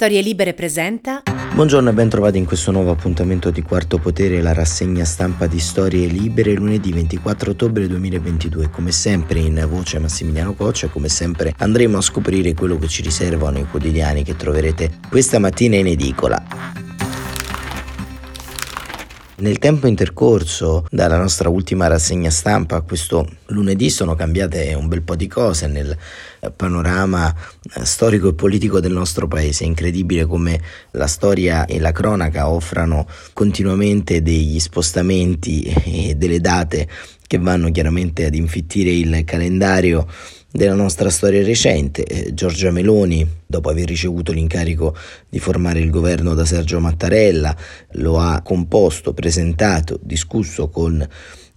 Storie Libere presenta. Buongiorno e ben trovati in questo nuovo appuntamento di Quarto Potere, la rassegna stampa di Storie Libere, lunedì 24 ottobre 2022. Come sempre in voce Massimiliano Coccia, come sempre andremo a scoprire quello che ci riservano i quotidiani che troverete questa mattina in edicola. Nel tempo intercorso dalla nostra ultima rassegna stampa a questo lunedì sono cambiate un bel po' di cose nel panorama eh, storico e politico del nostro paese. È incredibile come la storia e la cronaca offrano continuamente degli spostamenti e delle date che vanno chiaramente ad infittire il calendario della nostra storia recente. Eh, Giorgia Meloni, dopo aver ricevuto l'incarico di formare il governo da Sergio Mattarella, lo ha composto, presentato, discusso con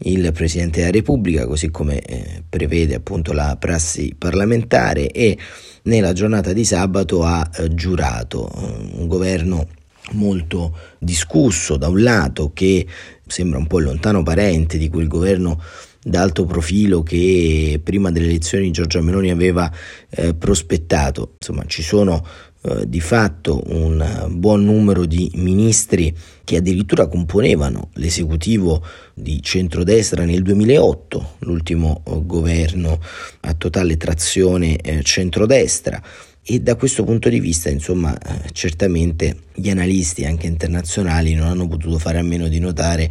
il Presidente della Repubblica, così come eh, prevede appunto la prassi parlamentare e nella giornata di sabato ha eh, giurato eh, un governo molto discusso da un lato che sembra un po' lontano parente di quel governo d'alto profilo che prima delle elezioni Giorgia Meloni aveva eh, prospettato. Insomma, ci sono eh, di fatto un buon numero di ministri che addirittura componevano l'esecutivo di centrodestra nel 2008, l'ultimo eh, governo a totale trazione eh, centrodestra. E da questo punto di vista, insomma, certamente gli analisti anche internazionali non hanno potuto fare a meno di notare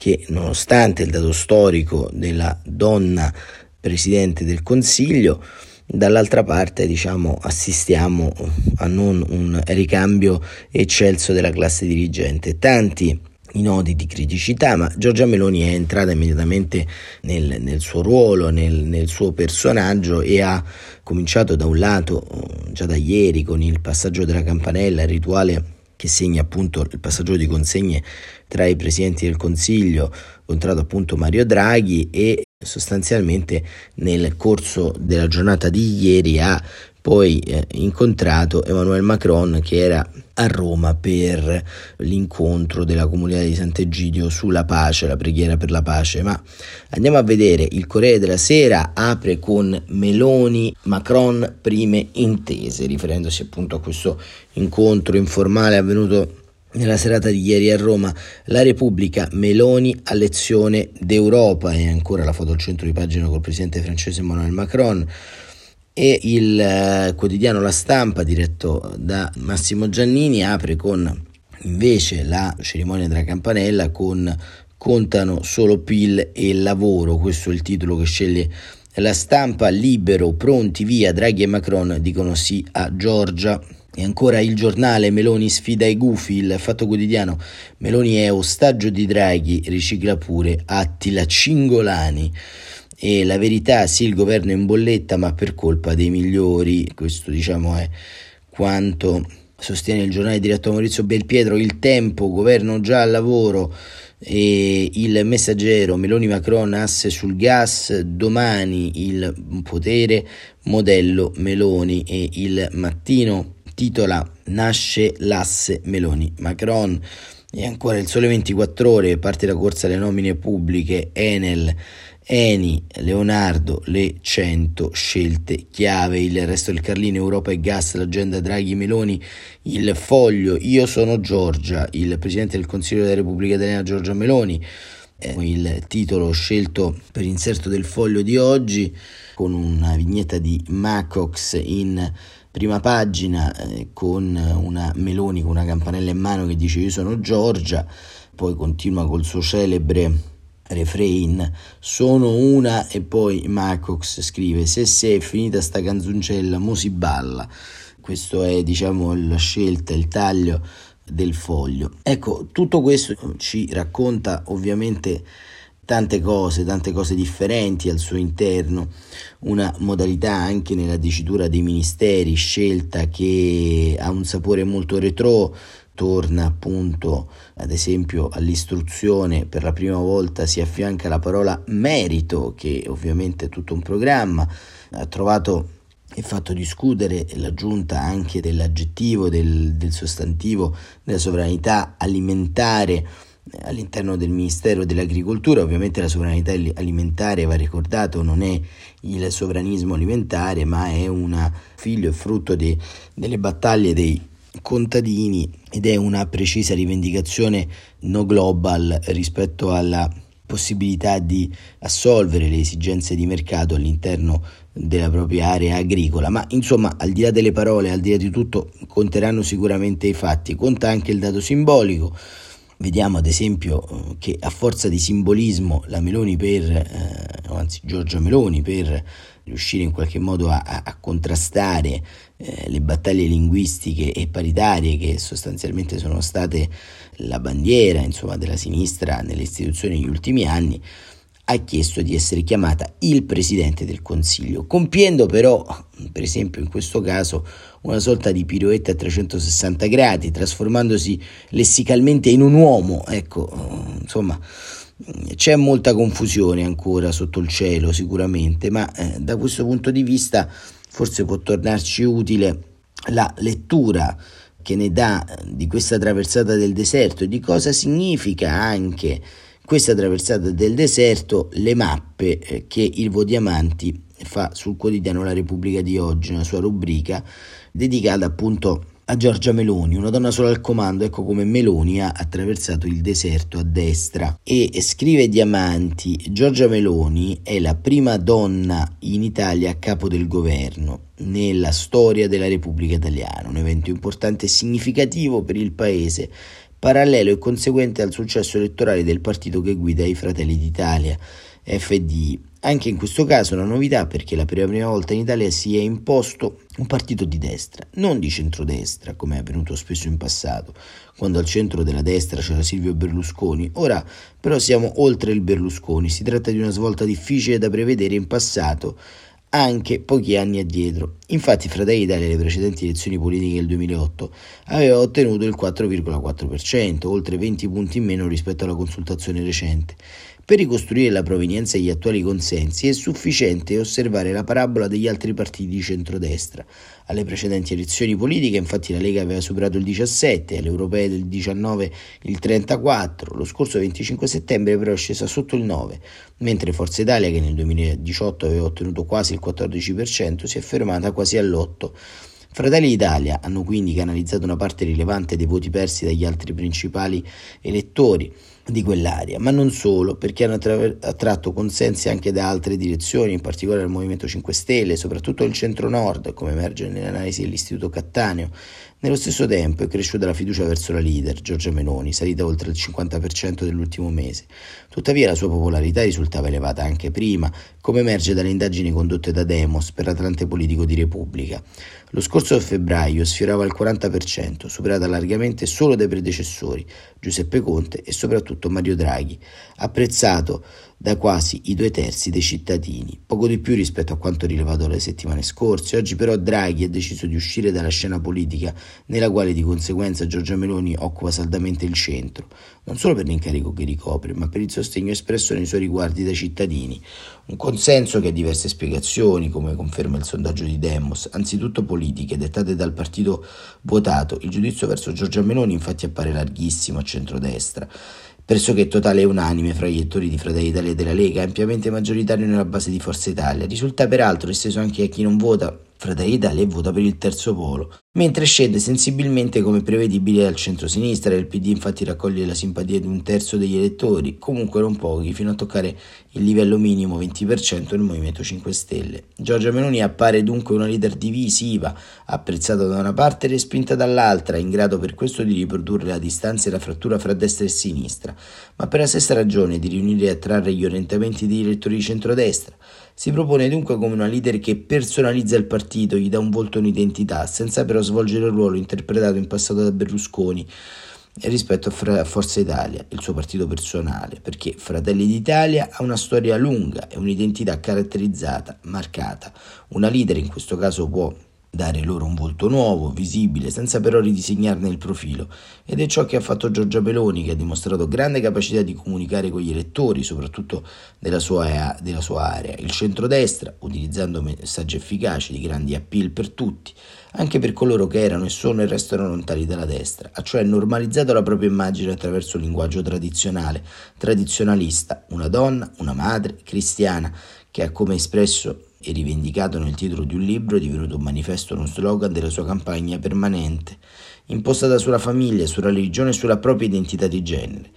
che nonostante il dato storico della donna Presidente del Consiglio, dall'altra parte diciamo, assistiamo a non un ricambio eccelso della classe dirigente. Tanti i nodi di criticità, ma Giorgia Meloni è entrata immediatamente nel, nel suo ruolo, nel, nel, suo personaggio e ha cominciato da un lato, già da ieri, con il passaggio della campanella, il rituale che segna appunto il passaggio di consegne tra i presidenti del Consiglio, incontrato appunto Mario Draghi e sostanzialmente nel corso della giornata di ieri ha poi eh, incontrato Emmanuel Macron che era a Roma per l'incontro della comunità di Sant'Egidio sulla pace, la preghiera per la pace. Ma andiamo a vedere, il Corriere della Sera apre con Meloni, Macron, prime intese, riferendosi appunto a questo incontro informale avvenuto nella serata di ieri a Roma, la Repubblica Meloni a lezione d'Europa e ancora la foto al centro di pagina col presidente francese Emmanuel Macron e il eh, quotidiano La Stampa diretto da Massimo Giannini apre con invece la cerimonia della campanella con contano solo PIL e lavoro, questo è il titolo che sceglie la stampa, libero, pronti, via, Draghi e Macron dicono sì a Giorgia. E ancora il giornale Meloni sfida i gufi, il fatto quotidiano Meloni è ostaggio di Draghi, ricicla pure Attila Cingolani e la verità sì il governo è in bolletta ma per colpa dei migliori. Questo diciamo è quanto sostiene il giornale diretto a Maurizio Belpietro. Il tempo governo già al lavoro. E il messaggero Meloni Macron asse sul gas. Domani il potere modello Meloni. E il mattino titola nasce l'asse Meloni Macron e ancora il sole 24 ore parte la corsa alle nomine pubbliche Enel Eni, Leonardo, le 100 scelte chiave, il resto del Carlino, Europa e Gas, l'agenda Draghi Meloni, il foglio, io sono Giorgia, il Presidente del Consiglio della Repubblica Italiana Giorgia Meloni, eh, il titolo scelto per inserto del foglio di oggi con una vignetta di Macox in prima pagina eh, con una Meloni con una campanella in mano che dice io sono Giorgia, poi continua col suo celebre refrain sono una e poi Macox scrive se se è finita sta canzoncella mo si balla questo è diciamo la scelta il taglio del foglio. Ecco tutto questo ci racconta ovviamente tante cose, tante cose differenti al suo interno, una modalità anche nella dicitura dei ministeri, scelta che ha un sapore molto retro, torna appunto ad esempio all'istruzione. Per la prima volta si affianca la parola merito che ovviamente è tutto un programma. Ha trovato e fatto discutere l'aggiunta anche dell'aggettivo del, del sostantivo della sovranità alimentare all'interno del Ministero dell'Agricoltura. Ovviamente la sovranità alimentare, va ricordato, non è il sovranismo alimentare, ma è un figlio e frutto de, delle battaglie dei contadini ed è una precisa rivendicazione no global rispetto alla possibilità di assolvere le esigenze di mercato all'interno della propria area agricola, ma insomma al di là delle parole, al di là di tutto, conteranno sicuramente i fatti, conta anche il dato simbolico. Vediamo ad esempio che a forza di simbolismo la Meloni per, eh, anzi Giorgia Meloni per riuscire in qualche modo a, a contrastare eh, le battaglie linguistiche e paritarie che sostanzialmente sono state la bandiera insomma, della sinistra nelle istituzioni negli ultimi anni, ha chiesto di essere chiamata il Presidente del Consiglio, compiendo però, per esempio in questo caso, una sorta di piroetta a 360 gradi, trasformandosi lessicalmente in un uomo, ecco, insomma, c'è molta confusione ancora sotto il cielo sicuramente, ma eh, da questo punto di vista forse può tornarci utile la lettura che ne dà di questa traversata del deserto. E di cosa significa anche questa traversata del deserto le mappe eh, che il Vodiamanti fa sul quotidiano La Repubblica di oggi, una sua rubrica dedicata appunto a Giorgia Meloni, una donna sola al comando, ecco come Meloni ha attraversato il deserto a destra e scrive Diamanti, Giorgia Meloni è la prima donna in Italia a capo del governo nella storia della Repubblica Italiana, un evento importante e significativo per il paese, parallelo e conseguente al successo elettorale del partito che guida i Fratelli d'Italia, FDI. Anche in questo caso una novità perché la prima, volta in Italia si è imposto un partito di destra, non di centrodestra come è avvenuto spesso in passato, quando al centro della destra c'era Silvio Berlusconi. Ora però siamo oltre il Berlusconi, si tratta di una svolta difficile da prevedere in passato anche pochi anni addietro. Infatti Fratelli d'Italia alle precedenti elezioni politiche del 2008 aveva ottenuto il 4,4%, oltre 20 punti in meno rispetto alla consultazione recente. Per ricostruire la provenienza degli attuali consensi è sufficiente osservare la parabola degli altri partiti di centrodestra. Alle precedenti elezioni politiche infatti la Lega aveva superato il 17, alle europee del 19 il 34, lo scorso 25 settembre però è scesa sotto il 9, mentre Forza Italia che nel 2018 aveva ottenuto quasi il 14% si è fermata quasi all'8%. Fratelli d'Italia hanno quindi canalizzato una parte rilevante dei voti persi dagli altri principali elettori di quell'area, ma non solo, perché hanno attratto consensi anche da altre direzioni, in particolare il Movimento 5 Stelle, soprattutto il centro-nord, come emerge nell'analisi dell'Istituto Cattaneo. Nello stesso tempo è cresciuta la fiducia verso la leader, Giorgia Meloni, salita oltre il 50% dell'ultimo mese. Tuttavia la sua popolarità risultava elevata anche prima, come emerge dalle indagini condotte da Demos per l'Atlante politico di Repubblica. Lo scorso febbraio sfiorava il 40%, superata largamente solo dai predecessori, Giuseppe Conte e soprattutto Mario Draghi, apprezzato da quasi i due terzi dei cittadini, poco di più rispetto a quanto rilevato le settimane scorse. Oggi però Draghi ha deciso di uscire dalla scena politica, nella quale di conseguenza Giorgia Meloni occupa saldamente il centro, non solo per l'incarico che ricopre, ma per il sostegno espresso nei suoi riguardi dai cittadini. Un consenso che ha diverse spiegazioni, come conferma il sondaggio di Demos, anzitutto politiche, dettate dal partito votato. Il giudizio verso Giorgia Meloni infatti appare larghissimo a centrodestra pressoché totale e unanime fra gli elettori di Fratelli Italia e della Lega, ampiamente maggioritario nella base di Forza Italia. Risulta peraltro esteso anche a chi non vota Fratelli d'Italia vota per il terzo polo, mentre scende sensibilmente come prevedibile al centro-sinistra. Il PD infatti raccoglie la simpatia di un terzo degli elettori, comunque non pochi, fino a toccare il livello minimo 20% del Movimento 5 Stelle. Giorgia Meloni appare dunque una leader divisiva, apprezzata da una parte e respinta dall'altra, in grado per questo di riprodurre la distanza e la frattura fra destra e sinistra, ma per la stessa ragione di riunire e attrarre gli orientamenti degli elettori di centrodestra. Si propone dunque come una leader che personalizza il partito, gli dà un volto e un'identità, senza però svolgere il ruolo interpretato in passato da Berlusconi rispetto a Forza Italia, il suo partito personale, perché Fratelli d'Italia ha una storia lunga e un'identità caratterizzata, marcata. Una leader in questo caso può dare loro un volto nuovo, visibile, senza però ridisegnarne il profilo. Ed è ciò che ha fatto Giorgia Peloni, che ha dimostrato grande capacità di comunicare con gli elettori, soprattutto della sua, della sua area. Il centrodestra, utilizzando messaggi efficaci di grandi appeal per tutti, anche per coloro che erano e sono e restano lontani dalla destra, ha cioè normalizzato la propria immagine attraverso il linguaggio tradizionale, tradizionalista, una donna, una madre, cristiana, che ha come espresso e rivendicato nel titolo di un libro divenuto un manifesto uno slogan della sua campagna permanente. impostata sulla famiglia, sulla religione e sulla propria identità di genere.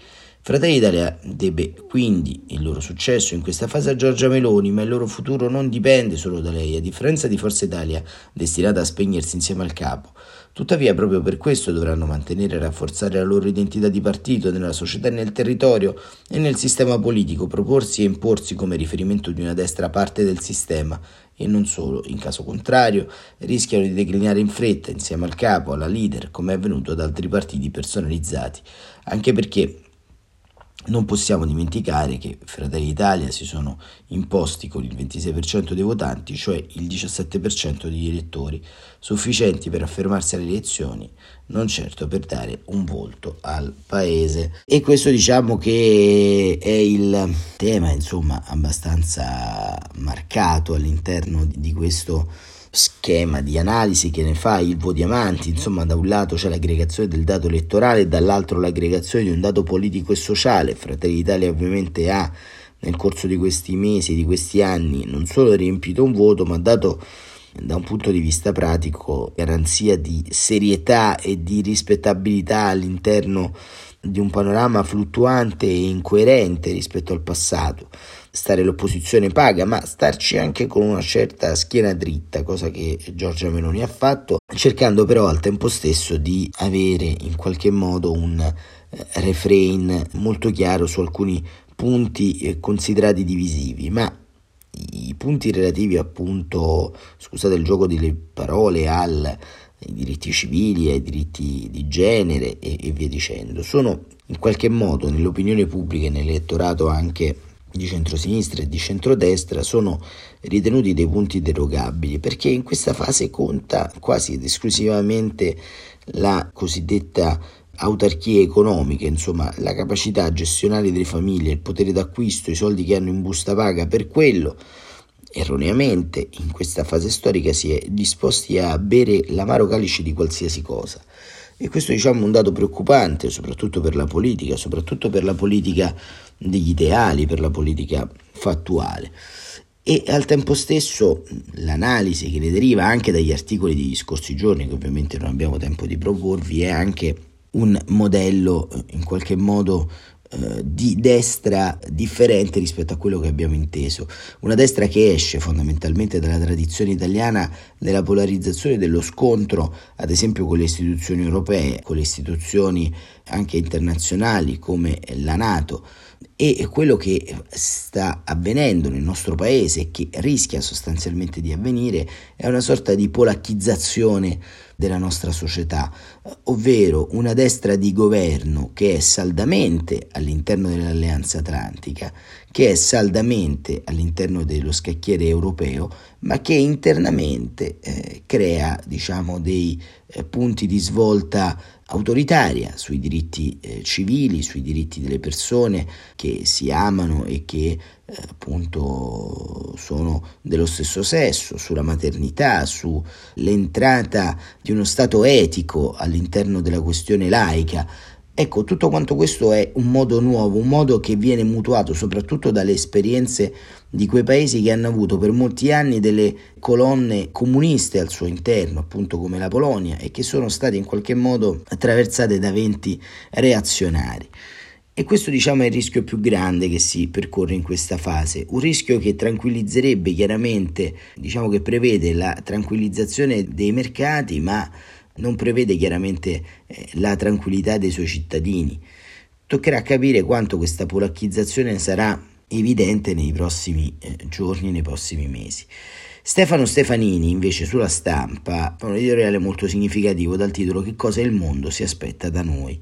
Fratelli d'Italia debbe quindi il loro successo in questa fase a Giorgia Meloni, ma il loro futuro non dipende solo da lei, a differenza di Forza Italia, destinata a spegnersi insieme al capo. Tuttavia, proprio per questo dovranno mantenere e rafforzare la loro identità di partito nella società e nel territorio e nel sistema politico, proporsi e imporsi come riferimento di una destra parte del sistema e non solo, in caso contrario, rischiano di declinare in fretta insieme al capo, alla leader, come è avvenuto ad altri partiti personalizzati, anche perché non possiamo dimenticare che Fratelli d'Italia si sono imposti con il 26% dei votanti, cioè il 17% degli elettori, sufficienti per affermarsi alle elezioni, non certo per dare un volto al paese. E questo diciamo che è il tema, insomma, abbastanza marcato all'interno di questo schema di analisi che ne fa Ilvo Diamanti, insomma da un lato c'è l'aggregazione del dato elettorale e dall'altro l'aggregazione di un dato politico e sociale, Fratelli d'Italia ovviamente ha nel corso di questi mesi, di questi anni, non solo riempito un voto, ma dato da un punto di vista pratico garanzia di serietà e di rispettabilità all'interno di un panorama fluttuante e incoerente rispetto al passato. Stare l'opposizione paga, ma starci anche con una certa schiena dritta, cosa che Giorgia Meloni ha fatto, cercando però al tempo stesso di avere in qualche modo un eh, refrain molto chiaro su alcuni punti eh, considerati divisivi, ma i punti relativi appunto, scusate il gioco delle parole, al ai diritti civili, ai diritti di genere e, e via dicendo, sono in qualche modo nell'opinione pubblica e nell'elettorato anche di centrosinistra e di centrodestra sono ritenuti dei punti derogabili perché in questa fase conta quasi ed esclusivamente la cosiddetta autarchia economica, insomma la capacità gestionale delle famiglie, il potere d'acquisto, i soldi che hanno in busta paga, per quello erroneamente in questa fase storica si è disposti a bere l'amaro calice di qualsiasi cosa. E questo diciamo è un dato preoccupante, soprattutto per la politica, soprattutto per la politica degli ideali, per la politica fattuale. E al tempo stesso l'analisi che ne deriva anche dagli articoli degli scorsi giorni, che ovviamente non abbiamo tempo di proporvi, è anche un modello in qualche modo eh, di destra differente rispetto a quello che abbiamo inteso. Una destra che esce fondamentalmente dalla tradizione italiana della polarizzazione dello scontro, ad esempio con le istituzioni europee, con le istituzioni anche internazionali come la Nato e quello che sta avvenendo nel nostro paese che rischia sostanzialmente di avvenire è una sorta di polacchizzazione della nostra società, ovvero una destra di governo che è saldamente all'interno dell'Alleanza Atlantica, che è saldamente all'interno dello scacchiere europeo, ma che internamente eh, crea diciamo, dei eh, punti di svolta autoritaria sui diritti eh, civili, sui diritti delle persone che si amano e che eh, appunto sono dello stesso sesso, sulla maternità, sull'entrata di uno stato etico all'interno della questione laica. Ecco, tutto quanto questo è un modo nuovo, un modo che viene mutuato soprattutto dalle esperienze di quei paesi che hanno avuto per molti anni delle colonne comuniste al suo interno, appunto come la Polonia, e che sono state in qualche modo attraversate da venti reazionari. E questo diciamo è il rischio più grande che si percorre in questa fase, un rischio che tranquillizzerebbe chiaramente, diciamo che prevede la tranquillizzazione dei mercati, ma non prevede chiaramente eh, la tranquillità dei suoi cittadini. Toccherà capire quanto questa polacchizzazione sarà evidente nei prossimi eh, giorni, nei prossimi mesi. Stefano Stefanini invece sulla stampa fa un editoriale molto significativo dal titolo Che cosa il mondo si aspetta da noi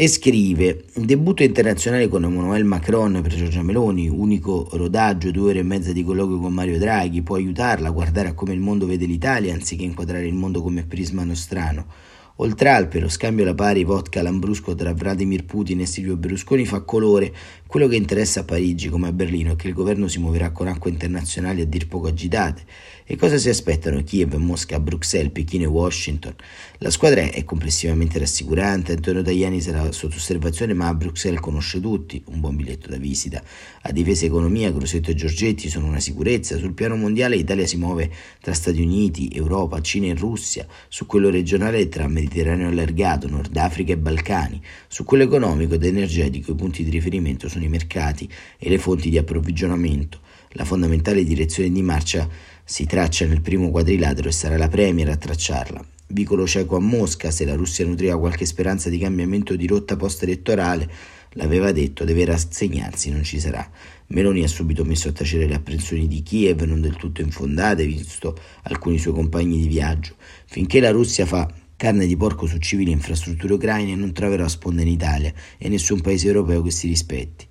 e scrive debutto internazionale con Emmanuel Macron per Giorgia Meloni, unico rodaggio, due ore e mezza di colloquio con Mario Draghi, può aiutarla a guardare a come il mondo vede l'Italia anziché inquadrare il mondo come prisma nostrano. Oltre Alpe, lo scambio alla pari vodka-lambrusco tra Vladimir Putin e Silvio Berlusconi fa colore. Quello che interessa a Parigi come a Berlino è che il governo si muoverà con acque internazionali a dir poco agitate. E cosa si aspettano? Kiev, Mosca, Bruxelles, Pechino e Washington? La squadra è complessivamente rassicurante, Antonio Tajani sarà sotto osservazione ma a Bruxelles conosce tutti, un buon biglietto da visita. A difesa e economia Crosetto e Giorgetti sono una sicurezza, sul piano mondiale l'Italia si muove tra Stati Uniti, Europa, Cina e Russia, su quello regionale tra Mediterraneo allargato, Nord Africa e Balcani, su quello economico ed energetico i punti di riferimento sono i mercati e le fonti di approvvigionamento. La fondamentale direzione di marcia si traccia nel primo quadrilatero e sarà la Premier a tracciarla. Vicolo cieco a Mosca, se la Russia nutriva qualche speranza di cambiamento di rotta post-elettorale, l'aveva detto, deve rassegnarsi, non ci sarà. Meloni ha subito messo a tacere le apprensioni di Kiev, non del tutto infondate, visto alcuni suoi compagni di viaggio. Finché la Russia fa carne di porco su civili infrastrutture ucraine non troverà sponda in Italia e nessun paese europeo che si rispetti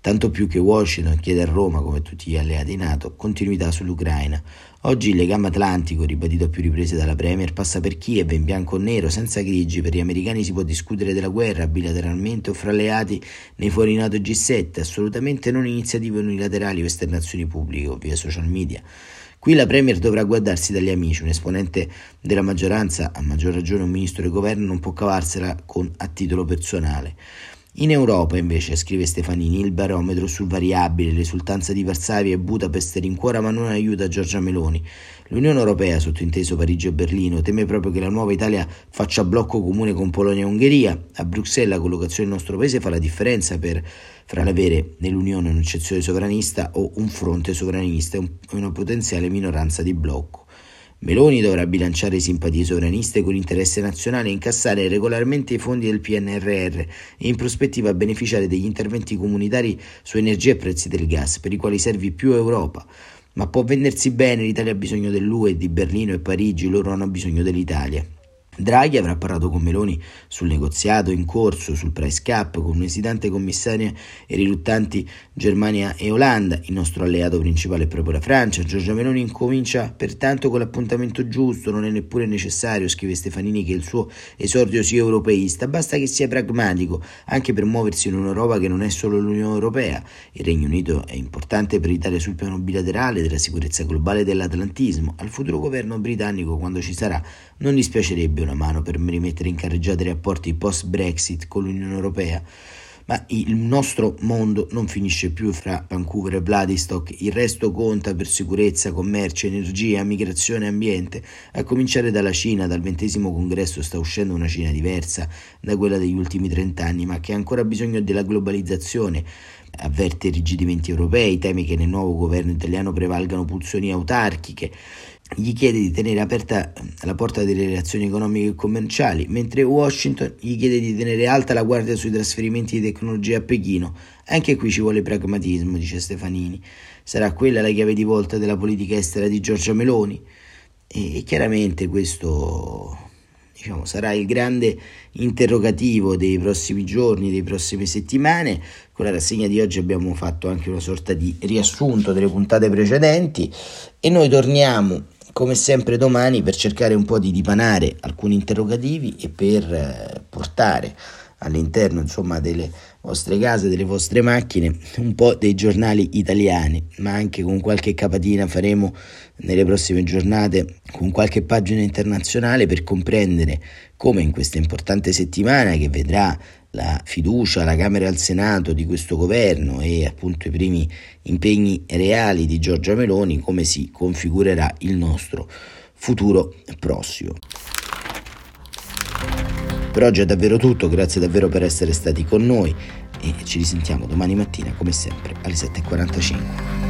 tanto più che Washington chiede a Roma, come tutti gli alleati NATO, continuità sull'Ucraina. Oggi il legame atlantico, ribadito a più riprese dalla Premier, passa per Kiev in bianco o nero, senza grigi. Per gli americani si può discutere della guerra bilateralmente o fra alleati nei fuori NATO G7, assolutamente non iniziative unilaterali o esternazioni pubbliche o via social media. Qui la Premier dovrà guardarsi dagli amici, un esponente della maggioranza, a maggior ragione un ministro del governo, non può cavarsela con, a titolo personale. In Europa, invece, scrive Stefanini, il barometro sul variabile, l'esultanza di Varsavia e Budapest rincuora ma non aiuta Giorgia Meloni. L'Unione Europea, sottinteso Parigi e Berlino, teme proprio che la nuova Italia faccia blocco comune con Polonia e Ungheria. A Bruxelles la collocazione del nostro paese fa la differenza per, fra l'avere nell'Unione un'eccezione sovranista o un fronte sovranista e una potenziale minoranza di blocco. Meloni dovrà bilanciare simpatie sovraniste con l'interesse nazionale e incassare regolarmente i fondi del PNRR e in prospettiva beneficiare degli interventi comunitari su energia e prezzi del gas, per i quali serve più Europa. Ma può vendersi bene, l'Italia ha bisogno dell'UE, di Berlino e Parigi, loro hanno bisogno dell'Italia. Draghi avrà parlato con Meloni sul negoziato in corso sul price cap con un'esitante commissaria e riluttanti Germania e Olanda. Il nostro alleato principale è proprio la Francia. Giorgia Meloni incomincia pertanto con l'appuntamento giusto, non è neppure necessario, scrive Stefanini, che il suo esordio sia europeista, basta che sia pragmatico, anche per muoversi in un'Europa che non è solo l'Unione Europea. Il Regno Unito è importante per l'Italia sul piano bilaterale, della sicurezza globale e dell'atlantismo. Al futuro governo britannico, quando ci sarà, non dispiacerebbe una mano per rimettere in carreggiata i rapporti post-Brexit con l'Unione Europea. Ma il nostro mondo non finisce più fra Vancouver e Vladivostok, il resto conta per sicurezza, commercio, energia, migrazione e ambiente. A cominciare dalla Cina, dal ventesimo congresso sta uscendo una Cina diversa da quella degli ultimi trent'anni, ma che ha ancora bisogno della globalizzazione avverte i rigidimenti europei, teme che nel nuovo governo italiano prevalgano pulsioni autarchiche, gli chiede di tenere aperta la porta delle relazioni economiche e commerciali, mentre Washington gli chiede di tenere alta la guardia sui trasferimenti di tecnologia a Pechino. Anche qui ci vuole pragmatismo, dice Stefanini. Sarà quella la chiave di volta della politica estera di Giorgia Meloni? E chiaramente questo diciamo, sarà il grande interrogativo dei prossimi giorni, delle prossime settimane. Con la rassegna di oggi abbiamo fatto anche una sorta di riassunto delle puntate precedenti e noi torniamo come sempre domani per cercare un po' di dipanare alcuni interrogativi e per eh, portare all'interno insomma delle vostre case, delle vostre macchine, un po' dei giornali italiani, ma anche con qualche capatina faremo nelle prossime giornate con qualche pagina internazionale per comprendere come in questa importante settimana che vedrà la fiducia alla Camera e al Senato di questo governo e appunto i primi impegni reali di Giorgia Meloni, come si configurerà il nostro futuro prossimo. Per oggi è davvero tutto, grazie davvero per essere stati con noi e ci risentiamo domani mattina come sempre alle 7.45.